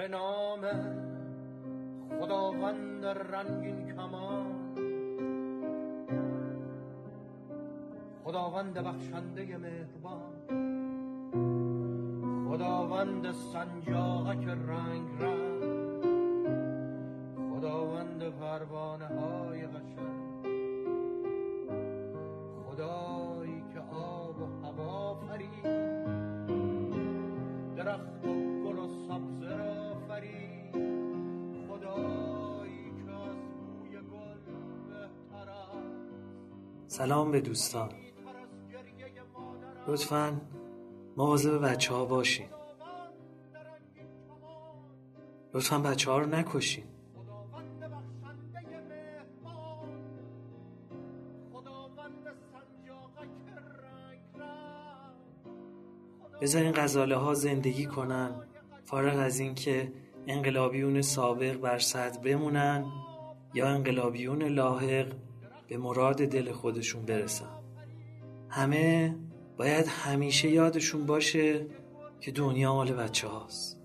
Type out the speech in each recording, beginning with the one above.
به نام خداوند رنگین کمان خداوند بخشنده مهربان. خداوند سنجاقک رنگ رنگ سلام به دوستان. لطفا مواظب بچه ها باشین. لطفا بچه ها رو نکشین. بذارین غزاله ها زندگی کنن. فارغ از اینکه انقلابیون سابق بر صد بمونن یا انقلابیون لاحق به مراد دل خودشون برسن. همه باید همیشه یادشون باشه که دنیا مال بچه هاست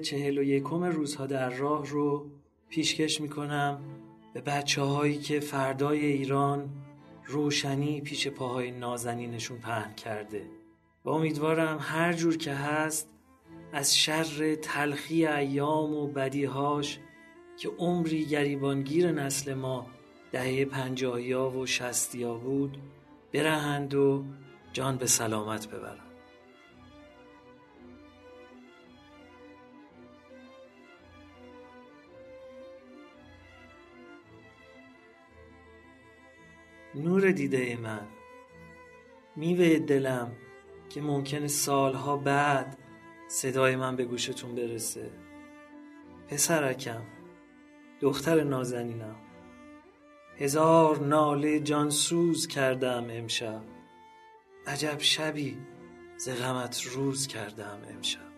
چهل و یکم روزها در راه رو پیشکش می‌کنم به بچه هایی که فردای ایران روشنی پیش پاهای نازنینشون پهن کرده. و امیدوارم هر جور که هست از شر تلخی ایام و بدیهاش که عمری گریبانگیر نسل ما دهه پنجاهی و شستی بود برهند و جان به سلامت ببرند نور دیده من. میوه دلم که ممکنه سالها بعد صدای من به گوشتون برسه. پسرکم دختر نازنینم. هزار ناله جانسوز کردم امشب. عجب شبی ز غمت روز کردم امشب.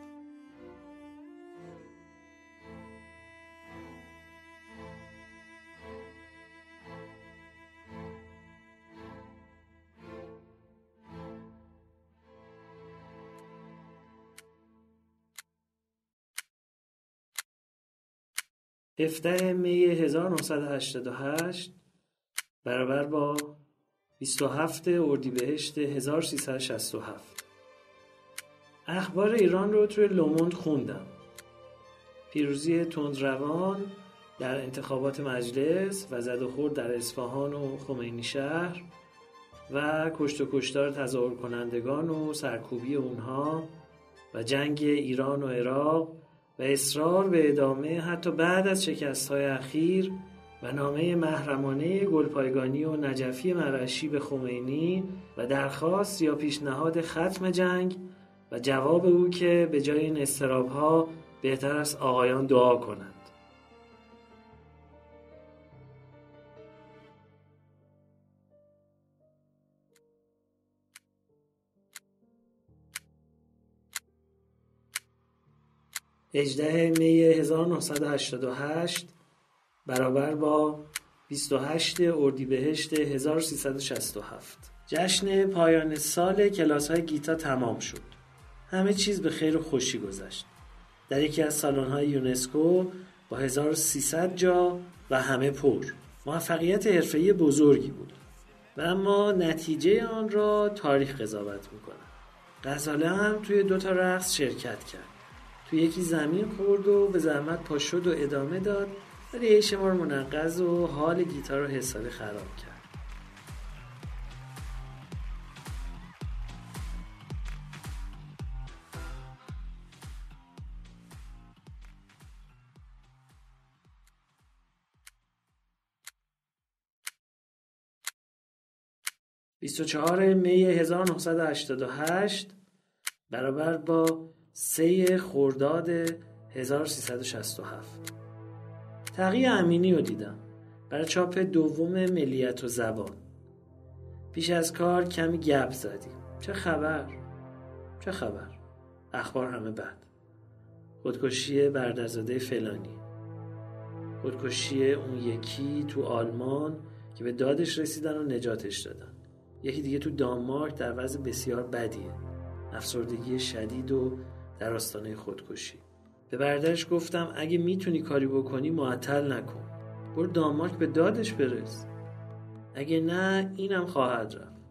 هفته می 1988 برابر با 27 اردیبهشت 1367 اخبار ایران رو توی لوموند خوندم. پیروزی تندروان در انتخابات مجلس و زد و خورد در اصفهان و خمینی شهر و کشت و کشتار تظاهر کنندگان و سرکوبی اونها و جنگ ایران و عراق و اصرار به ادامه حتی بعد از شکست های اخیر و نامه محرمانه گلپایگانی و نجفی مرشی به خمینی و درخواست یا پیشنهاد ختم جنگ و جواب او که به جای این استراب ها بهتر است آقایان دعا کنند. 18 می 1988 برابر با 28 اردیبهشت 1367 جشن پایان سال کلاس های گیتا تمام شد. همه چیز به خیر و خوشی گذشت. در یکی از سالن های یونسکو با 1300 جا و همه پر. موفقیت حرفه‌ای بزرگی بود. و اما نتیجه آن را تاریخ قضاوت می‌کنه غزاله هم توی دو تا رقص شرکت کرد. تو یکی زمین خورد و به زحمت پا شد و ادامه داد. ولی یه شمار منقض و حال گیتار رو حسابی خراب کرد. چهار می 1988 برابر با 3 خرداد 1367 تقیی امینی رو دیدم. برای چاپ دوم ملیت و زبان. پیش از کار کمی گپ زدیم. چه خبر؟ چه خبر؟ اخبار همه بد. خودکشی بردرزاده فلانی. خودکشی اون یکی تو آلمان که به دادش رسیدن و نجاتش دادن. یکی دیگه تو دانمارک در وضع بسیار بدیه. افسردگی شدید و در آستانه خودکشی. به برادرش گفتم اگه می‌تونی کاری بکنی معطل نکن. برو دانمارک به دادش برس. اگه نه اینم خواهد رفت.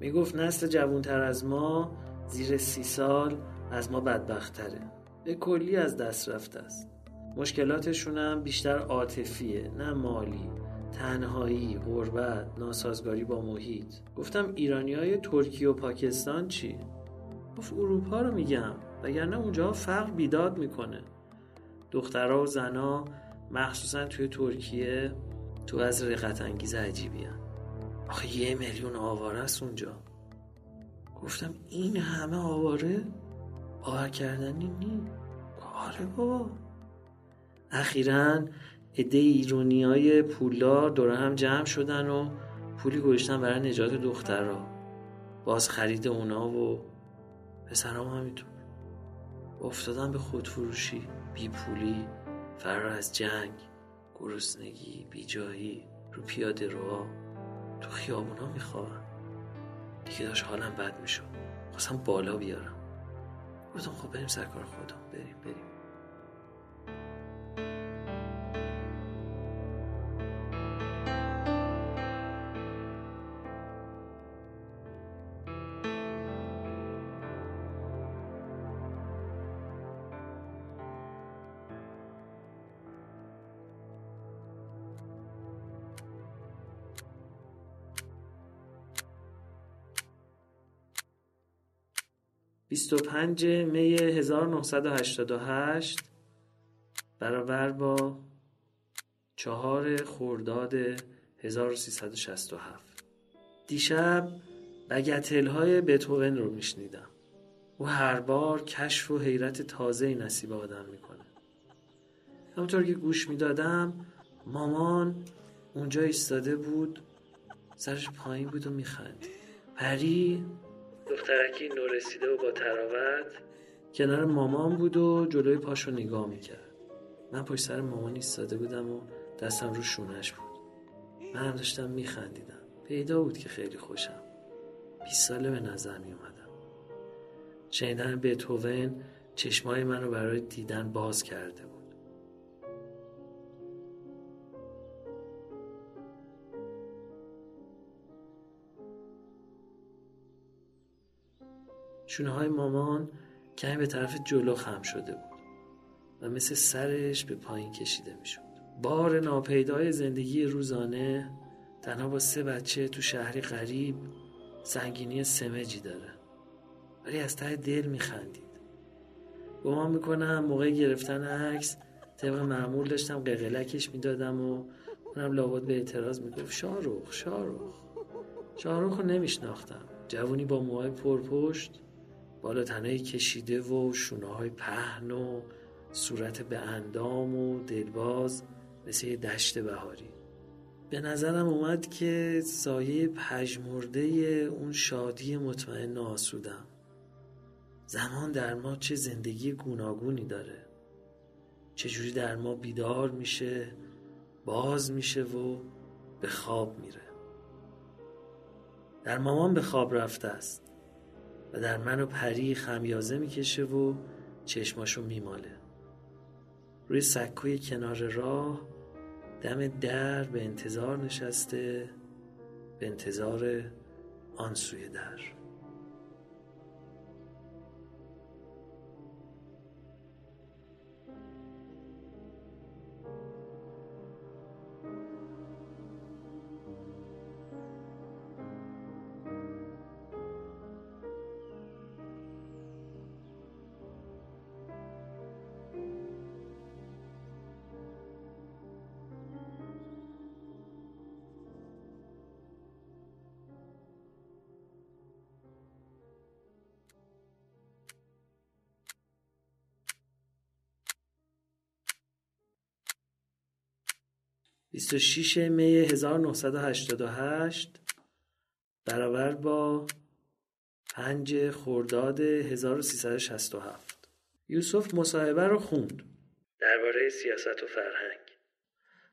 می‌گفت نسل جوانتر از ما زیر سی سال از ما بدبختره. به کلی از دست رفته است. مشکلاتشون هم بیشتر عاطفیه نه مالی. تنهایی، غربت، ناسازگاری با محیط. گفتم ایرانی های ترکیه و پاکستان چی؟ گفت اروپا رو میگم وگرنه اونجا فقر بیداد می‌کنه. دخترها و زنها مخصوصا توی ترکیه تو از رقت انگیز عجیبی هن. آخه یه میلیون آواره است اونجا. گفتم این همه آواره؟ باور کردنی نی. آره بابا. اخیرا عده ایرونی های پولدار دور هم جمع شدن و پولی گذاشتن برای نجات دخترها. باز خرید اونا و پسرام همینطور افتادن به خودفروشی بی پولی فرار از جنگ گرسنگی بیجایی رو پیاده روها تو خیابونا میخوابن. دیگه داشت حالم بد می‌شد. خواستم بالا بیارم. گفتم خب بریم سرکار خودم بریم بریم. 25 می 1988 برابر با چهار خورداد 1367 دیشب بگتل های بتوون رو میشنیدم. او هر بار کشف و حیرت تازه نصیب آدم می‌کنه. همونطور که گوش می‌دادم مامان اونجا ایستاده بود سرش پایین بود و میخندید. پری دخترکی نورسیده و با تراوت کنار مامان بود و جلوی پاشو نگاه می‌کرد. من پشت سر مامان ایستاده بودم و دستم رو شونش بود. من هم داشتم میخندیدم. پیدا بود که خیلی خوشم. 20 ساله به نظر می اومدم شنیدن بتوون چشمای منو برای دیدن باز کرده شونه های مامان کمی به طرف جلو خم شده بود و مثل سرش به پایین کشیده می‌شد. بار ناپیدای زندگی روزانه تنها با سه بچه تو شهری غریب سنگینی سمجی داره. ولی از ته دل میخندید. گمان می‌کنم موقع گرفتن عکس طبق معمول داشتم قلقلکش می‌دادم و اونم لابد به اعتراض می‌گفت شاروخ شاروخ شاروخ رو نمیشناختم. جوونی با موهای پرپشت بالا تنهی کشیده و شونه های پهن و صورت به اندام و دلباز مثل یه دشت بهاری. به نظرم اومد که سایه پژمرده اون شادی مطمئن آسودم. زمان در ما چه زندگی گوناگونی داره. چجوری در ما بیدار میشه باز میشه و به خواب میره. در مامان به خواب رفته است. و در من و پری خمیازه می‌کشه و چشماشو میماله. روی سکوی کنار راه دم در به انتظار نشسته به انتظار آن سوی در. 26 می 1988 برابر با 5 خرداد 1367 یوسف مصاحبه رو خوند. درباره سیاست و فرهنگ.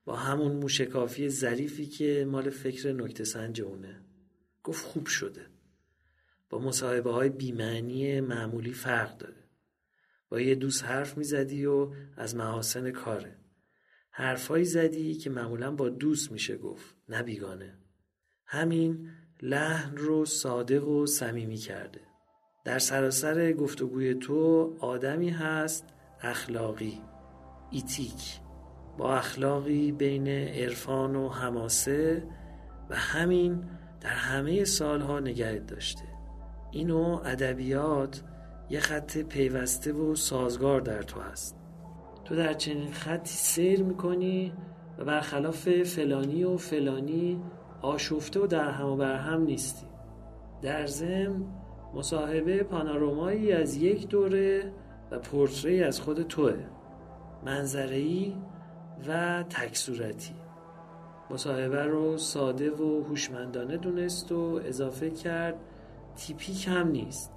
با همون موشکافی ظریفی که مال فکر نکته سنج اونه. گفت خوب شده. با مصاحبه های بیمعنی معمولی فرق داره. با یه دوست حرف می‌زدی و از محاسن کاره. حرفهایی زدی که معمولا با دوست میشه گفت نه بیگانه. همین لحن رو صادق و صمیمی کرده. در سراسر گفتگوی تو آدمی هست اخلاقی. ایتیک. با اخلاقی بین عرفان و حماسه و همین در همه سالها نگهت داشته. اینو ادبیات یه خط پیوسته و سازگار در تو هست. تو در چنین خطی سیر می‌کنی و برخلاف فلانی و فلانی آشفته و در هم و بر هم نیستی. در ضمن مصاحبه پانارومایی از یک دوره و پورتری از خود توه منظری و تکصورتی. مصاحبه رو ساده و هوشمندانه دونست و اضافه کرد تیپیک هم نیست.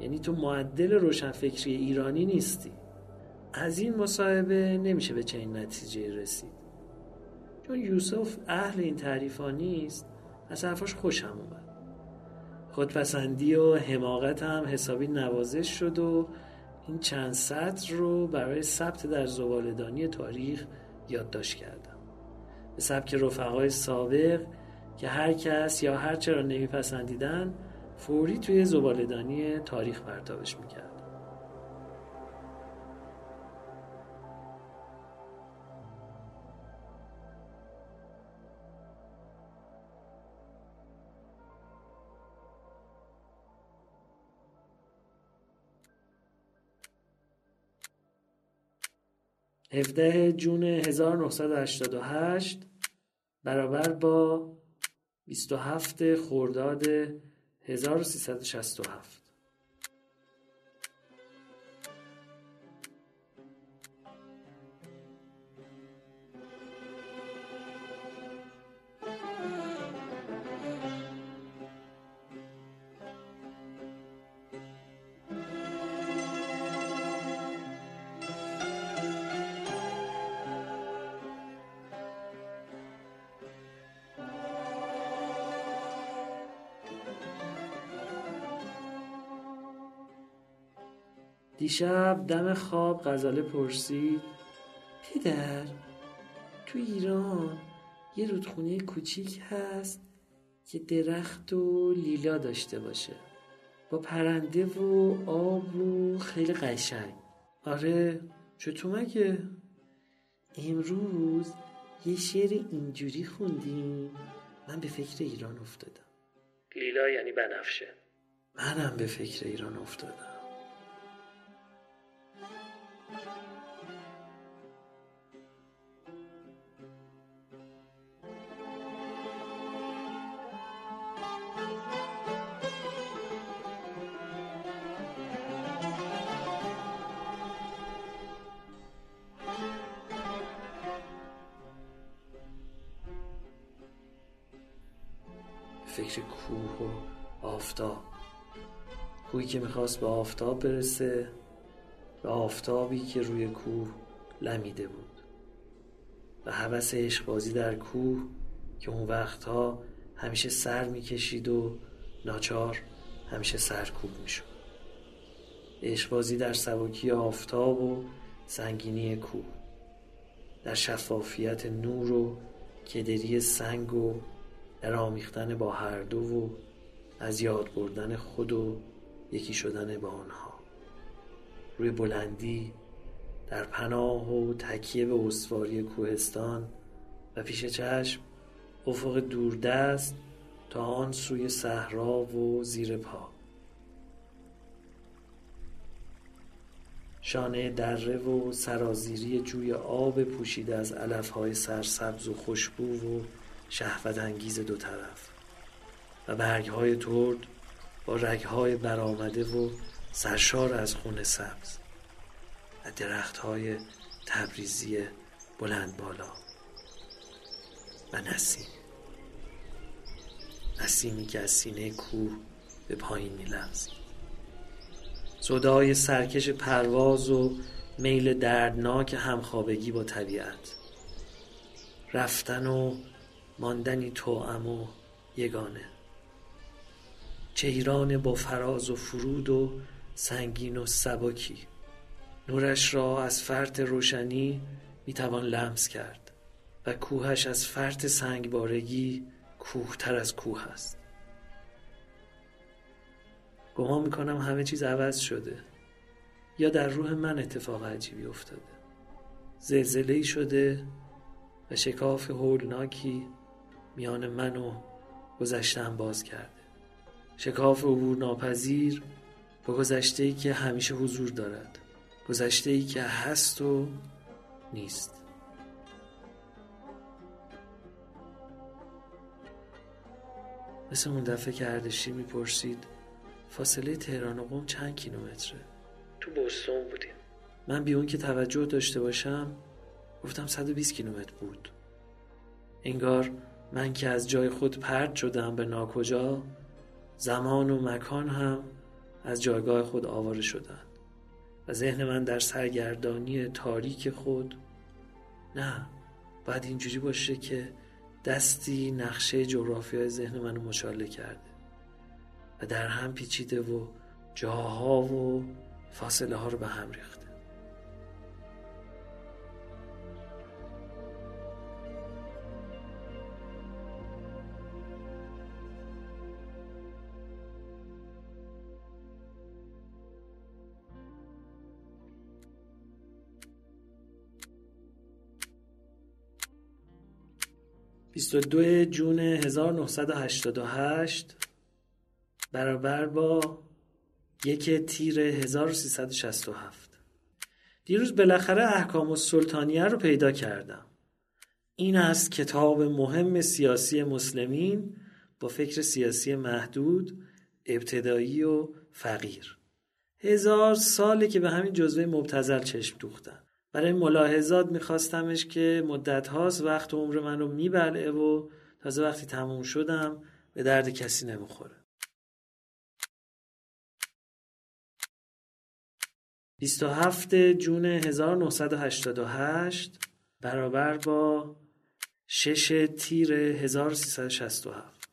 یعنی تو معدل روشنفکری ایرانی نیستی. از این مصاحبه نمیشه به چنین نتیجه رسید. چون یوسف اهل این تعریفا نیست از حرفاش خوشم اومد. خودپسندی و حماقت هم حسابی نوازش شد و این چند سطر رو برای ثبت در زبالدانی تاریخ یادداشت کردم. به سبک رفقای سابق که هر کس یا هر چرا نمیپسندیدن فوری توی زبالدانی تاریخ پرتابش می‌کرد. 17 جون 1988 برابر با 27 خرداد 1367 دیشب دم خواب غزاله پرسید پدر تو ایران یه رودخونه کوچیک هست که درخت و لیلا داشته باشه. با پرنده و آب و خیلی قشنگ. آره چطور مگه امروز یه شعر اینجوری خوندیم من به فکر ایران افتادم. لیلا یعنی بنفشه. منم به فکر ایران افتادم. آفتاب. کوهی که می‌خواست به آفتاب برسه و آفتابی که روی کوه لمیده بود. و حوث عشقبازی در کوه که اون وقتها همیشه سر می‌کشید و ناچار همیشه سرکوب می‌شد. عشقبازی در سبکی آفتاب و سنگینی کوه. در شفافیت نور و کدری سنگ و در آمیختن با هر دو و از یاد بردن خود و یکی شدن با آنها. روی بلندی در پناه و تکیه به استواری کوهستان و پیش چشم افق دوردست تا آن سوی صحرا و زیر پا. شانه دره و سرازیری جوی آب پوشیده از علفهای سرسبز و خوشبو و شهوت انگیز دو طرف. و برگ های ترد با رگ های برآمده و سرشار از خون سبز و درخت های تبریزی بلند بالا. و نسیم. نسیمی که از سینه کوه به پایین میلغزید صدای سرکش پرواز و میل دردناک همخوابگی با طبیعت. رفتن و ماندنی توأم و یگانه. چهیران با فراز و فرود و سنگین و سبکی. نورش را از فرط روشنی می‌توان لمس کرد و کوهش از فرط سنگبارگی کوهتر از کوه است. گمان می‌کنم همه چیز عوض شده یا در روح من اتفاق عجیبی افتاده. زلزله شده و شکاف هولناکی میان من و گذشتم باز کرده. شکاف عبور ناپذیر با گذشته ای که همیشه حضور دارد. گذشته ای که هست و نیست. مثل اون دفعه که اردشیر می‌پرسید فاصله تهران و قوم چند کیلومتره؟ تو بوستون بودیم. من بی اون که توجه داشته باشم گفتم 120 کیلومتر بود. انگار من که از جای خود پرد شدم به ناکجا زمان و مکان هم از جایگاه خود آواره شدن و ذهن من در سرگردانی تاریک خود نه باید اینجوری باشه که دستی نقشه جغرافیای ذهن منو مشاله کرده و در هم پیچیده و جاها و فاصله ها رو به هم ریخته. 22 جون 1988 برابر با یک تیر 1367 دیروز بالاخره احکام السلطانیه رو پیدا کردم. این است کتاب مهم سیاسی مسلمین با فکر سیاسی محدود ابتدایی و فقیر. هزار ساله که به همین جزوه مبتزل چشم دوختن برای ملاحظات میخواستمش که مدت هاست وقت و عمر من رو میبلعه و تازه وقتی تموم شدم به درد کسی نمی‌خوره. 27 جون 1988 برابر با 6 تیر 1367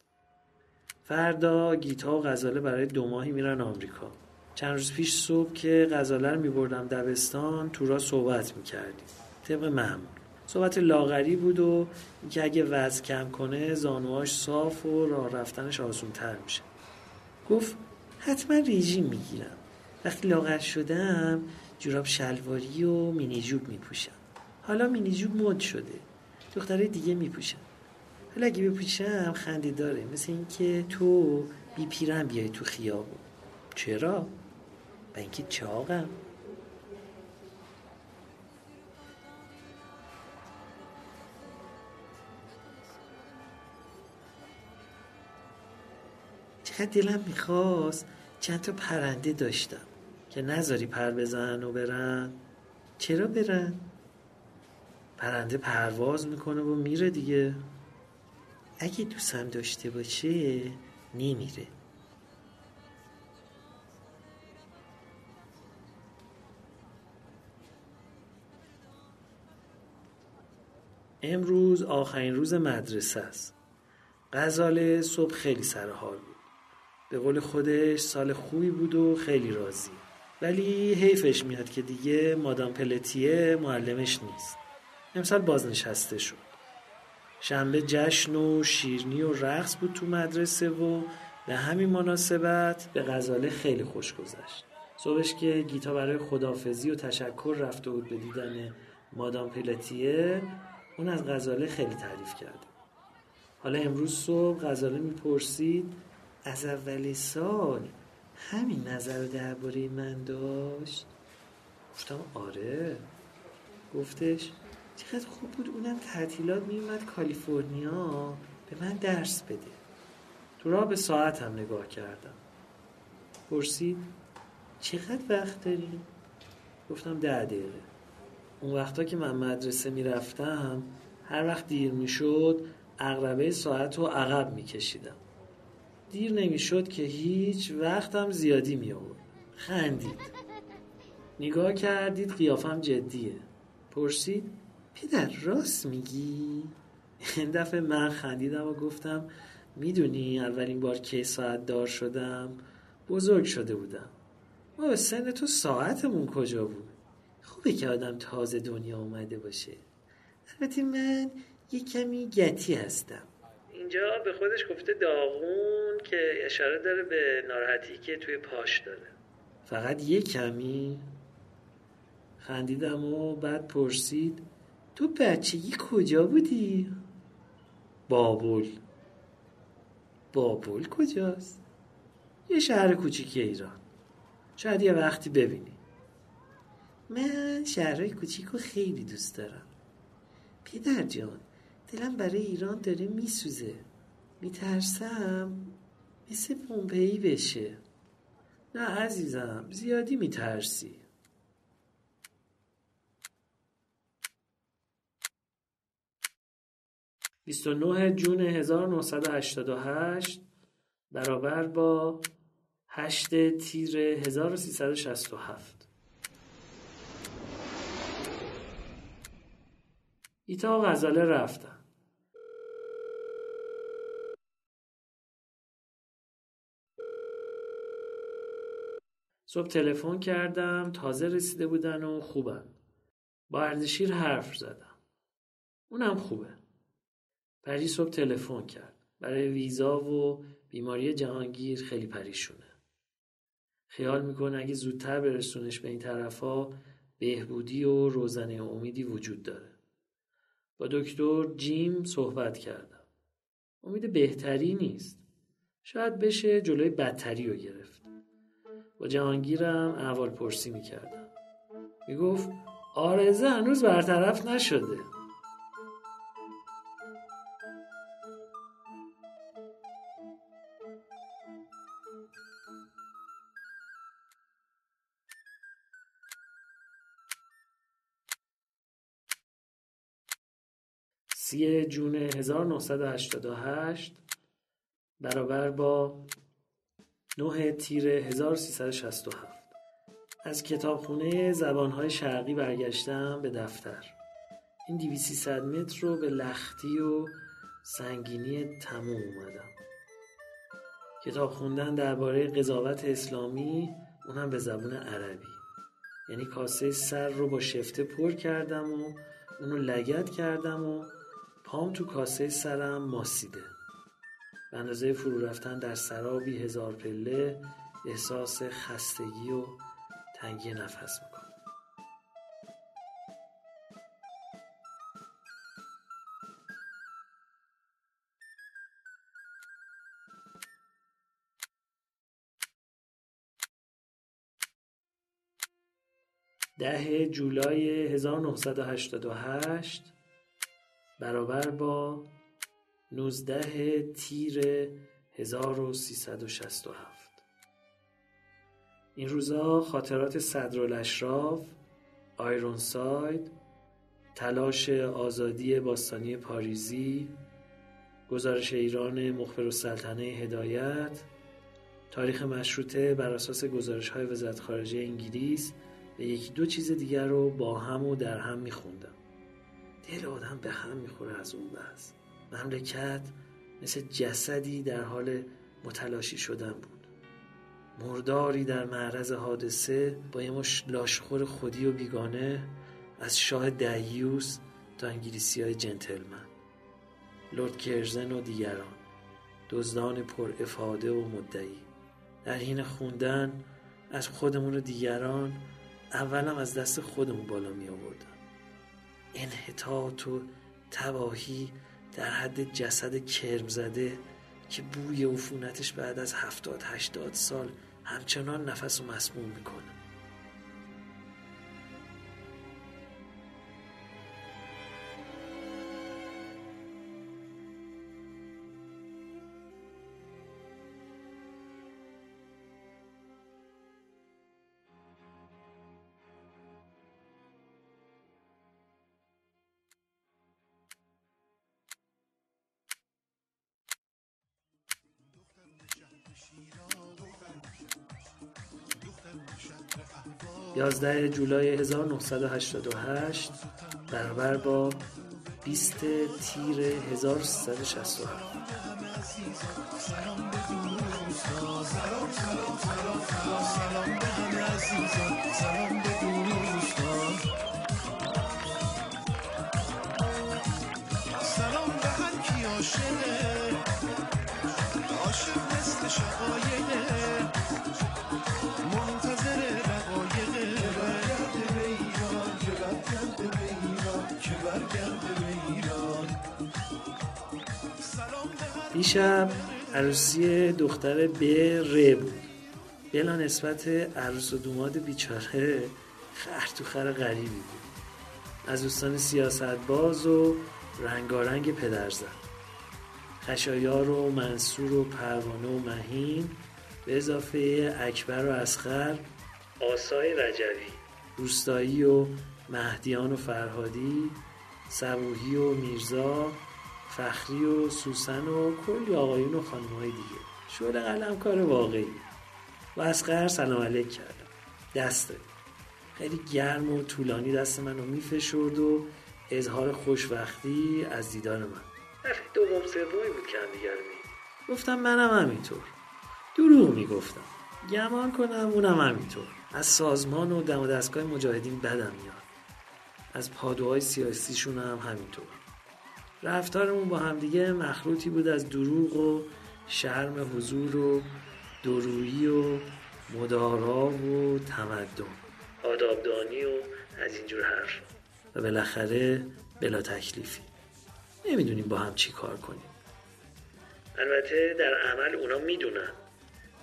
فردا گیتا و غزاله برای دو ماهی میرن آمریکا. چند روز پیش صبح که غزاله رو میبردم دبستان تو را صحبت می‌کردیم. طبق معمول. صحبت لاغری بود و اینکه اگه وزن کم کنه زانواش صاف و راه رفتنش آسون تر میشه. گفت حتما ریژیم می‌گیرم. وقتی لاغر شدم جوراب شلواری و مینی جوب میپوشم. حالا مینی جوب مد شده. دختره دیگه میپوشم حالا اگه بپوشم خنده داره مثل اینکه تو بی پیرم بیای تو خیابون. چرا؟ و اینکه چاقم چقدر دلم می‌خواست چند تا پرنده داشتم که نذاری پر بزنن و برن. چرا برن؟ پرنده پرواز می‌کنه و میره دیگه. اگه دوستم داشته باشه نمیره. امروز آخرین روز مدرسه است. غزاله صبح خیلی سر حال بود. به قول خودش سال خوبی بود و خیلی راضی. ولی حیفش میاد که دیگه مادام پلتیه معلمش نیست. امسال بازنشسته شد. شنبه جشن و شیرنی و رقص بود تو مدرسه و به همین مناسبت به غزاله خیلی خوش گذشت. صبحش که گیتا برای خدافزی و تشکر رفته بود به دیدن مادام پلتیه اون از غزاله خیلی تعریف کرده. حالا امروز صبح غزاله می‌پرسید از اول سال همین نظر درباره من داشت؟ گفتم آره. گفتش چقدر خوب بود اونم تعطیلات میومد کالیفرنیا به من درس بده. تو راه به ساعت هم نگاه کردم. پرسید چقدر وقت داریم؟ گفتم ده دقیقه. اون وقتا که من مدرسه می‌رفتم هر وقت دیر می‌شد اقربه ساعت رو عقب میکشیدم. دیر نمی‌شد که هیچ وقتم زیادی می آورد خندید. نگاه کردید قیافم جدیه. پرسید پدر راست میگی؟ این دفعه من خندیدم و گفتم می‌دونی اولین بار که ساعت دار شدم؟ بزرگ شده بودم. ما به سن تو ساعتمون کجا بود؟ خوبه که آدم تازه دنیا اومده باشه. البته من یه کمی گتی هستم. اینجا به خودش گفته داغون که اشاره داره به ناراحتی که توی پاش داره. فقط یه کمی. خندیدم و بعد پرسید تو بچگی کجا بودی؟ بابل. بابل کجاست؟ یه شهر کوچیک ایران. شاید یه وقتی ببینی. من شهرهای کوچیک رو خیلی دوست دارم. پدر جان دلم برای ایران داره میسوزه. میترسم مثل پومپئی بشه. نه عزیزم زیادی میترسی. 29 جون 1988 برابر با 8 تیر 1367 و غزاله رفتن. صبح تلفن کردم تازه رسیده بودن و خوبن. با اردشیر حرف زدم. اونم خوبه. پری صبح تلفن کرد. برای ویزا و بیماری جهانگیر خیلی پریشونه. خیال می‌کنه اگه زودتر برسونش به این طرفا بهبودی و روزنه امیدی وجود داره. با دکتر جیم صحبت کردم. امید بهتری نیست. شاید بشه جلوی بدتری رو گرفت. با جهانگیرم احوال پرسی می‌کردم. می‌گفت آرزه هنوز برطرف نشده. سی جون 1988 برابر با 9 تیر 1367 از کتابخونه زبانهای شرقی برگشتم به دفتر. این 2300 متر رو به لختی و سنگینی تموم اومدم. کتاب خوندن درباره قضاوت اسلامی اونم به زبون عربی. یعنی کاسه سر رو با شفته پر کردم و اونو لگت کردم و پام تو کاسه سرم ماسیده. به اندازه فرو رفتن در سرابی هزار پله احساس خستگی و تنگی نفس می‌کنم ده جولای 1988 برابر با 19 تیر 1367 این روزا خاطرات صدر الاشراف آیرون ساید تلاش آزادی باستانی پاریزی گزارش ایران مخبر و سلطنه هدایت تاریخ مشروطه بر اساس گزارش های وزارت خارجه انگلیس و یکی دو چیز دیگر رو با هم و در هم میخوندم. دل آدم به هم می‌خوره از اون بحث. مملکت مثل جسدی در حال متلاشی شدن بود. مرداری در معرض حادثه با یه مش لاشخور خودی و بیگانه از شاه دیوس تا انگلیسی های جنتلمن. لورد کرزن و دیگران. دزدان پر افاده و مدعی. در حین خوندن از خودمون و دیگران اولم از دست خودمون بالا می آوردم انحطاط و تباهی در حد جسد کرم زده که بوی عفونتش بعد از هفتاد هشتاد سال همچنان نفس و مسموم می‌کنه. 11 جولای 1988 برابر با 20 تیر 1367 عاشقه عاشق مثل شقایقه دیشب عروسی دختر به ره بود. بلا نسبت عروس و دوماد بیچاره خر تو خر غریبی بود. از دوستان سیاست باز و رنگارنگ پدرزن. خشایار و منصور و پروانه و مهین به اضافه اکبر و اسخر آسای رجوی روستایی و مهدیان و فرهادی سبوهی و میرزا فخری و سوسن و کلی آقایون و خانمهای دیگه. شغل قلم کار واقعی. و اسخر سلام علیک کردم. دسته خیلی گرم و طولانی دست منو میفشرد و اظهار خوشوقتی از دیدار من. دفعه دوم سومی بود که هم دیگر گفتم منم همینطور. دروغ می‌گفتم. گمان کنم اونم همینطور. از سازمان و دم و دستگاه مجاهدین بدم میاد. از پادوهای سیاسیشون هم همینطور. رفتارمون با همدیگه مخلوطی بود از دروغ و شرم حضور و درویی و مدارا و تمدن. آدابدانی و از اینجور حرف. و بالاخره بلا تکلیفی. نمی‌دونیم با هم چی کار کنیم. البته در عمل اونا می‌دونن.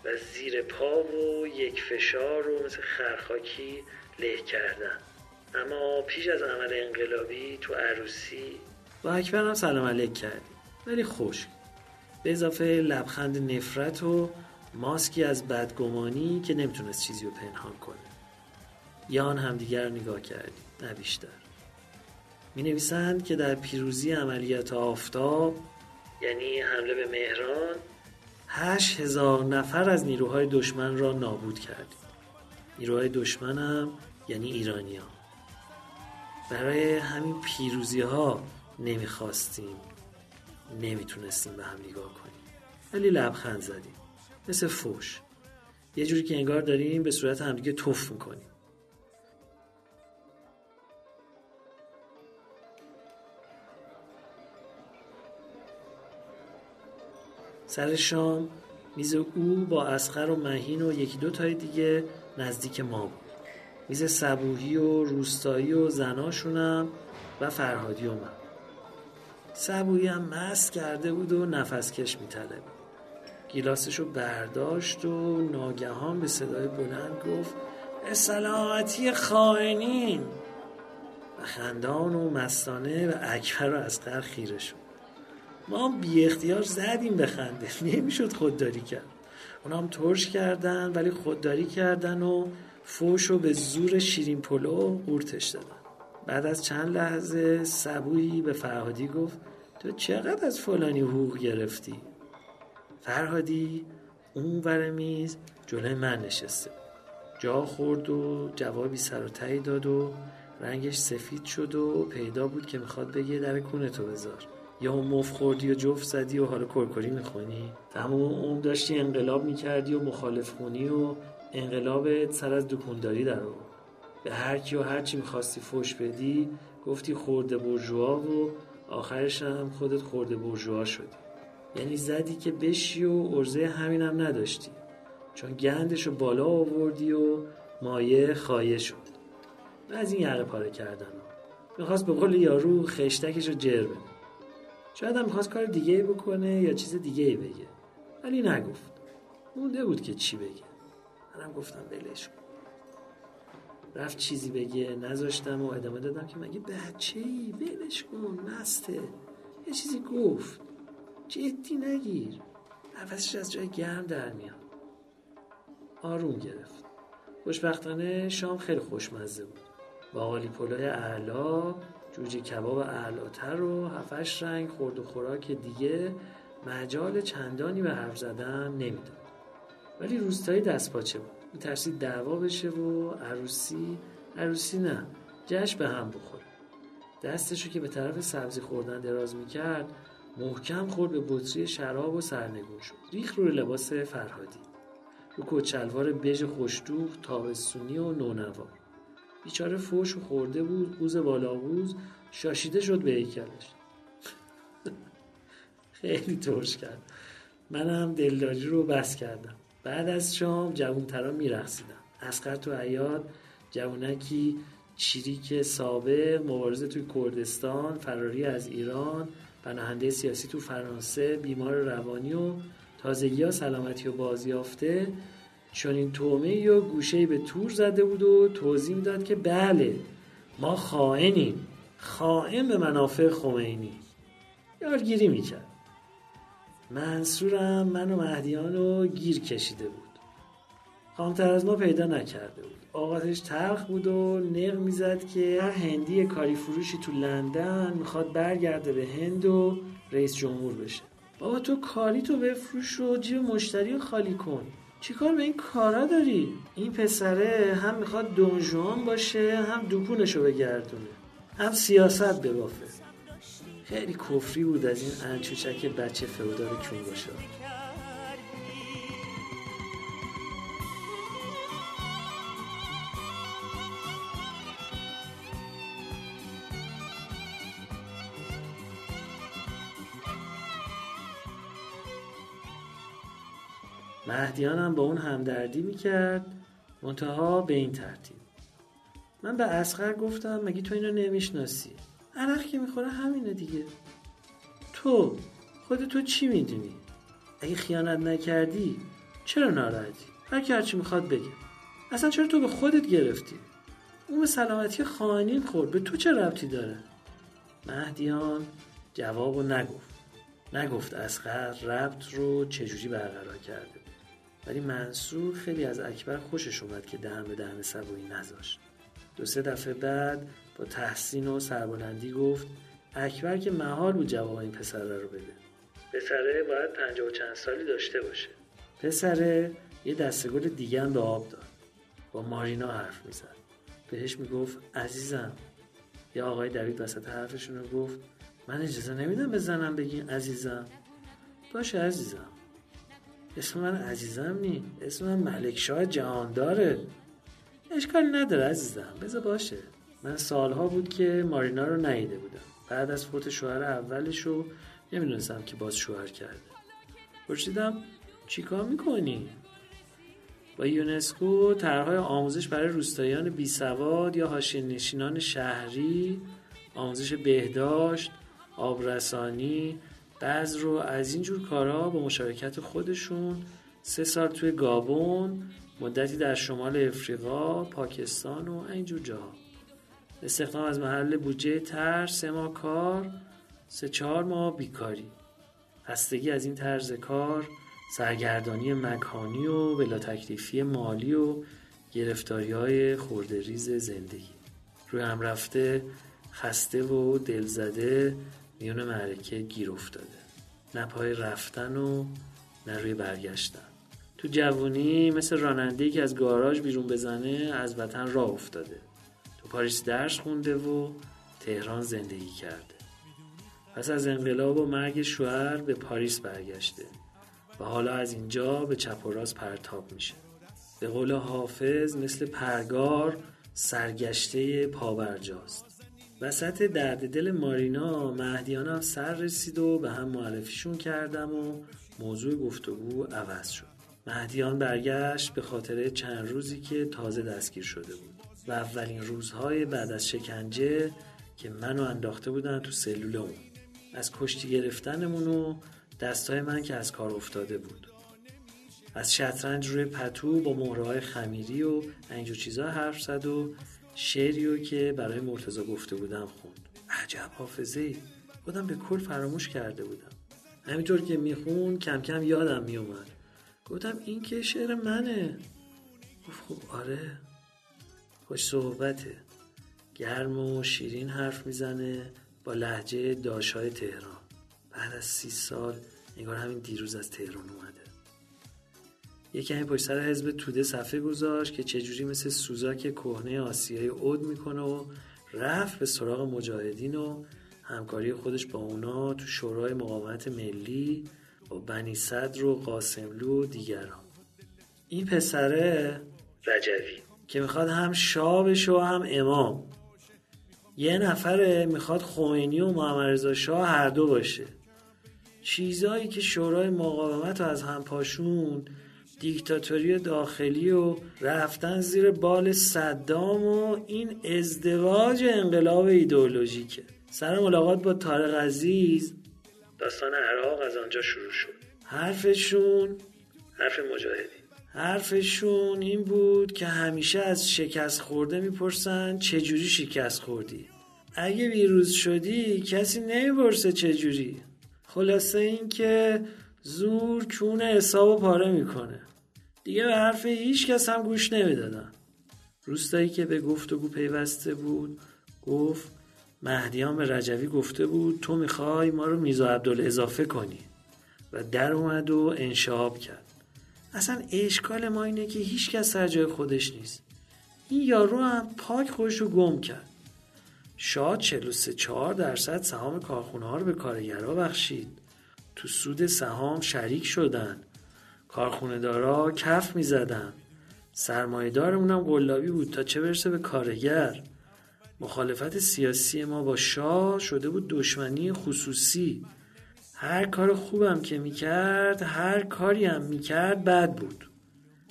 و زیر پا و یک فشار و مثل خرخاکی له کردن. اما پیش از عمل انقلابی تو عروسی با اکبر هم سلام علیک کردیم. ولی خوش. به اضافه لبخند نفرت و ماسکی از بدگمانی که نمی‌تونست چیزی رو پنهان کنه. یا آن همدیگر نگاه کردیم نه بیشتر. می نویسند که در پیروزی عملیات آفتاب یعنی حمله به مهران هشت هزار نفر از نیروهای دشمن را نابود کردیم. نیروهای دشمن هم یعنی ایرانی. برای همین پیروزی ها نمی‌خواستیم نمی‌تونستیم به هم نگاه کنیم. ولی لبخند زدیم مثل فوش. یه جوری که انگار داریم به صورت همدیگه توف می‌کنیم. سر شام میز او با اسخر و مهین و یکی دو تای دیگه نزدیک ما بود. میز صبوهی و روستایی و زناشونم و فرهادی و من. صبوهی هم مست کرده بود و نفس کش میتله گیلاسشو برداشت و ناگهان به صدای بلند گفت به سلامتی خائنین. و خندان و مستانه و اکبر و اسقر خیره شد. ما بی اختیار زدیم به خنده. نمی‌شد خودداری کرد. اونا هم ترش کردن ولی خودداری کردن و فوش به زور شیرین پلو قورتش دادن. بعد از چند لحظه سبویی به فرهادی گفت تو چقدر از فلانی حقوق گرفتی؟ فرهادی اون ور میز جلوی من نشسته جا خورد و جوابی سر و تایی داد و رنگش سفید شد و پیدا بود که می‌خواد بگه در کونه تو بذار. یا مف خوردی و جفت زدی و حالا کرکری می‌خونی؟ تمام اون داشتی انقلاب می‌کردی و مخالف خونی و انقلاب سر از دکونداری در رو به هر کی و هر چی می‌خواستی فوش بدی گفتی خورده برجوها و آخرش هم خودت خورده برجوها شدی. یعنی زدی که بشی و ارزه همینم نداشتی. چون گندش رو بالا آوردی و مایه خایه شد. از این یقه پاره کردن می‌خواست به قول یارو خشتکش رو جر بده. شاید هم می‌خواست کار دیگه بکنه یا چیز دیگه بگه. ولی نگفت. مونده بود که چی بگه. منم گفتم بلش کن. رفت چیزی بگه نذاشتم و ادامه دادم که مگه بچه ای بلش کن مسته یه چیزی گفت. جدی نگیر. نفسش از جای گرم در میاد. آروم گرفت. خوشبختانه شام خیلی خوشمزه بود. باقالی پلوی اعلا جوجه کباب اعلاتر و هفتش رنگ خورد و خوراک دیگه مجال چندانی به حرف زدن نمی‌داد. ولی روستایی دست پاچه بود. میترسید دعوا بشه و عروسی عروسی نه جشن به هم بخوره دستشو که به طرف سبزی خوردن دراز می‌کرد محکم خورد به بطری شراب و سرنگون شد ریخ روی لباس فرهادی. رو کچلوار بژ خوشدوخ تابستونی و نونوا. بیچاره فوش و خورده بود قوز بالا قوز شاشیده شد به هیکلش. خیلی ترش کرد. منم دلداری رو بس کردم. بعد از شام جوونترا میرقصیدم اسقر تو عیاد جوونکی چیریک سابه مبارزه توی کردستان فراری از ایران پناهنده سیاسی تو فرانسه بیمار روانی و تازگی ها سلامتی و بازیافته. چون این تومه و گوشه به تور زده بود و توضیح می‌داد که بله ما خائنیم. خائن به منافع خمینی. یارگیری می‌کرد. منصورم من و مهدیان رو گیر کشیده بود. خامتر از ما پیدا نکرده بود. آقاتش تلخ بود و نق می‌زد که هندی کاری فروشی تو لندن می‌خواد برگرده به هند و رئیس جمهور بشه. بابا تو کاری تو بفروش و جیب مشتری رو خالی کن. چیکار به این کارا داری؟ این پسره هم می‌خواد دونجوان باشه هم دوپونشو بگردونه. هم سیاست ببافه. خیلی کفری بود از این انچوچک بچه فودال کون باشه مهدیانم با اون همدردی می‌کرد منتها به این ترتیب. من به اسقر گفتم مگه تو اینو نمی‌شناسی؟ عرق که می‌خوره همینه دیگه. تو خود تو چی می‌دونی؟ اگه خیانت نکردی چرا ناراحتی؟ هر کی هرچی می‌خواد بگه. اصلا چرا تو به خودت گرفتی؟ اون به سلامتی خانین خورد. به تو چه ربطی داره؟ مهدیان جوابو نگفت. نگفت اسقر ربط رو چجوری برقرار کرده. ولی منصور خیلی از اکبر خوشش اومد که دهن به دهن سبویی نذاشت. دو سه دفعه بعد با تحسین و سربلندی گفت اکبر که محال بود جواب این پسره رو بده. پسره باید پنجاه و چند سالی داشته باشه. پسره یه دستگل دیگه هم به آب داد. با مارینا حرف می‌زد. بهش می‌گفت عزیزم. یه آقای دوید وسط حرفشون رو گفت من اجازه نمیدم به زنم بگی عزیزم. باشه عزیزم. اسم من عزیزم نی. اسم من ملک شاه جهانداره. اشکالی نداره عزیزم. بذار باشه. من سالها بود که مارینا رو ندیده بودم. بعد از فوت شوهر اولش رو نمی‌دونستم که باز شوهر کرده. پرسیدم چیکار می‌کنی؟ با یونسکو طرحهای آموزش برای روستاییان بی سواد یا حاشیه نشینان شهری آموزش بهداشت آبرسانی بعض رو از اینجور کارها با مشارکت خودشون سه سال توی گابون مدتی در شمال افریقا پاکستان و اینجور جاها. استخدام از محل بودجه تر سه ماه کار سه چهار ماه بیکاری. هستگی از این طرز کار سرگردانی مکانی و بلا تکلیفی مالی و گرفتاری های خوردریز زندگی. روی هم رفته خسته و دلزده میون معرکه گیر افتاده. نه پای رفتن و نه روی برگشتن. تو جوونی مثل راننده که از گاراژ بیرون بزنه از وطن راه افتاده. تو پاریس درس خونده و تهران زندگی کرده. پس از انقلاب و مرگ شوهر به پاریس برگشته و حالا از اینجا به چپ و راست پرتاب میشه. به قول حافظ مثل پرگار سرگشته پابرجاست. وسط درد دل مارینا مهدیان هم سر رسید و به هم معرفیشون کردم و موضوع گفتگو عوض شد. مهدیان برگشت به خاطر چند روزی که تازه دستگیر شده بود. و اولین روزهای بعد از شکنجه که منو انداخته بودن تو سلول اون. از کشتی گرفتنمون و دستای من که از کار افتاده بود. از شطرنج روی پتو با مهره خمیری و اینجور چیزا حرف زد و شعریو که برای مرتزا گفته بودم خوند. عجب حافظه ای. خودم به کل فراموش کرده بودم. همینطور که میخون کم کم یادم میومد. گفتم این که شعر منه. گفت خب آره. خوش صحبته. گرم و شیرین حرف می‌زنه با لحجه داشای تهران. بعد از سی سال انگار همین دیروز از تهران اومده. یه کمی پشت سر حزب توده صفحه گذاشت که چجوری مثل سوزاک کهنه آسیای عود می‌کنه و رفت به سراغ مجاهدین و همکاری خودش با اونا تو شورای مقاومت ملی با بنی صدر و قاسملو و دیگران. این پسره رجوی. که می‌خواد هم شاه بشه و هم امام. یه نفره می‌خواد خمینی و محمد رضا شاه هر دو باشه. چیزایی که شورای مقاومت از هم پاشون دیکتاتوری داخلی و رفتن زیر بال صدام و این ازدواج انقلاب ایدئولوژیکه. سر ملاقات با طارق عزیز. داستان عراق از آنجا شروع شد. حرفشون حرف مجاهدی. حرفشون این بود که همیشه از شکست خورده می‌پرسن چجوری شکست خوردی. اگه ویروس شدی کسی نمی‌پرسه چجوری. خلاصه این که زور کون حساب پاره می‌کنه. دیگه به حرف هیچ کس هم گوش نمی‌دادن. روستایی که به گفتگو پیوسته بود گفت مهدیان به رجوی گفته بود تو می‌خوای ما رو میزا عبدال اضافه کنی. و در اومد و انشاب کرد. اصلا اشکال ما اینه که هیچ کس سر جای خودش نیست. این یارو هم پاک خودش رو گم کرد. شاه 43 4 درصد سهام کارخونه ها رو به کارگرها بخشید. تو سود سهام شریک شدن. کارخونه دارا کف می زدن سرمایه دارمونم قلابی بود تا چه برسه به کارگر. مخالفت سیاسی ما با شاه شده بود دشمنی خصوصی. هر کار خوبم که می‌کرد هر کاری هم می‌کرد بد بود.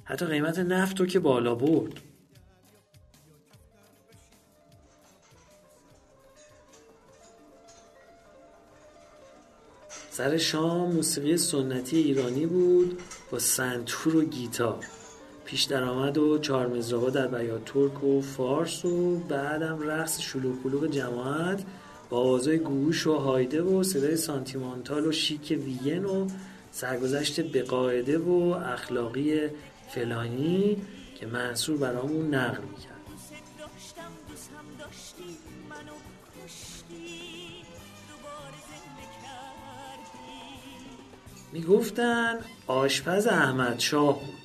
حتی قیمت نفت رو که بالا برد. سر شام موسیقی سنتی ایرانی بود با سنتور و گیتار. پیش درآمد و چهار مزرابا در بیات ترک و فارس و بعدم رقص شلوغ پلوغ جماعت با گوش و هایده و صدای سانتیمانتال و شیک ویگن و سرگذشت بقاعده و اخلاقی فلانی که منصور برامون نقل می‌کرد. می‌گفتن آشپز احمد شاه بود.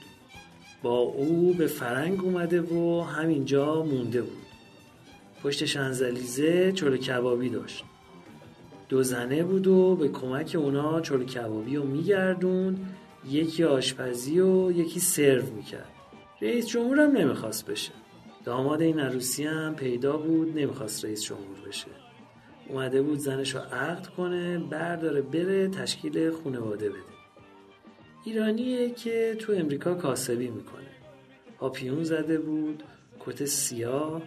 با او به فرنگ اومده و همینجا مونده بود. پشت شنزلیزه چلو کبابی داشت. دو زنه بود و به کمک اونا چلو کبابی رو میگردون یکی آشپزی و یکی سرو می‌کرد. رئیس جمهورم نمی‌خواست بشه. داماد این عروسی هم پیدا بود نمی‌خواست رئیس جمهور بشه. اومده بود زنش رو عقد کنه برداره بره تشکیل خانواده بده. ایرانیه که تو امریکا کاسبی می‌کنه. پاپیون زده بود کت سیاه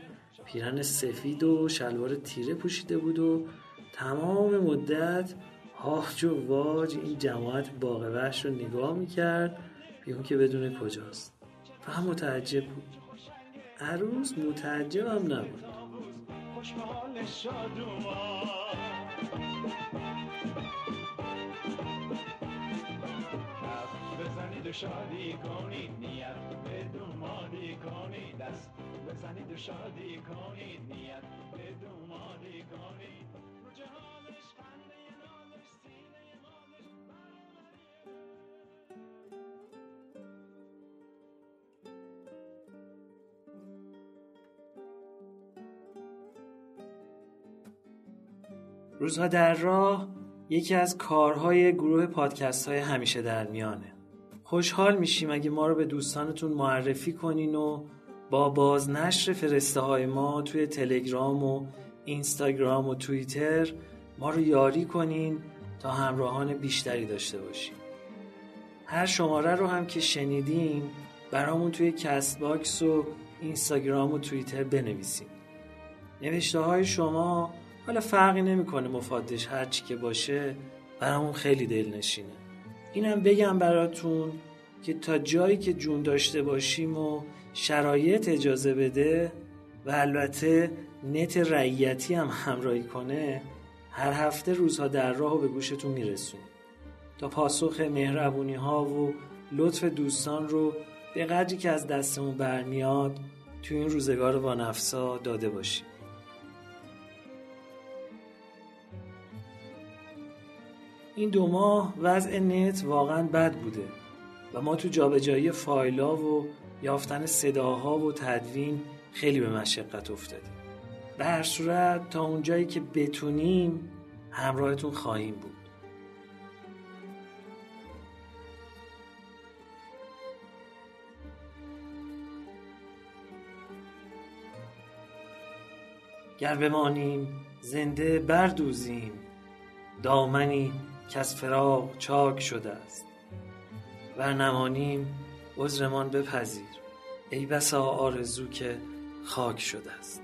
پیرن سفید و شلوار تیره پوشیده بود و تمام مدت هاج و واج این جماعت باغ وحش رو نگاه می‌کرد بیون که بدون کجاست. فهم متعجب بود. عروس متعجب هم نبود. و شادی کنید. شادی کنید نیت به دومادی کنید. رو خنده روزها در راه یکی از کارهای گروه پادکست های همیشه در میانه. خوشحال میشیم اگه ما رو به دوستانتون معرفی کنین و با بازنشر فرسته های ما توی تلگرام و اینستاگرام و توییتر ما رو یاری کنین تا همراهان بیشتری داشته باشیم هر شماره رو هم که شنیدین برامون توی Castbox و اینستاگرام و توییتر بنویسین. نوشته های شما حالا فرقی نمی‌کنه مفادش هر چی که باشه برامون خیلی دلنشینه. اینم بگم براتون که تا جایی که جون داشته باشیم و شرایط اجازه بده و البته نت رعیتی هم همراهی کنه هر هفته روزها در راه و به گوشتون میرسونیم. تا پاسخ مهربونی ها و لطف دوستان رو به قدری که از دستمون برمیاد تو این روزگار با نفسا داده باشیم. این دو ماه وضع نت واقعا بد بوده و ما تو جابجایی فایلا و یافتن صداها و تدوین خیلی به مشقت افتادیم به هر صورت تا اونجایی که بتونیم همراهتون خواهیم بود. گر بمانیم زنده بردوزیم دامنی که از فراق چاک شده است. ور نمانیم عذرمان بپذیر. ای بسا آرزو که خاک شده است.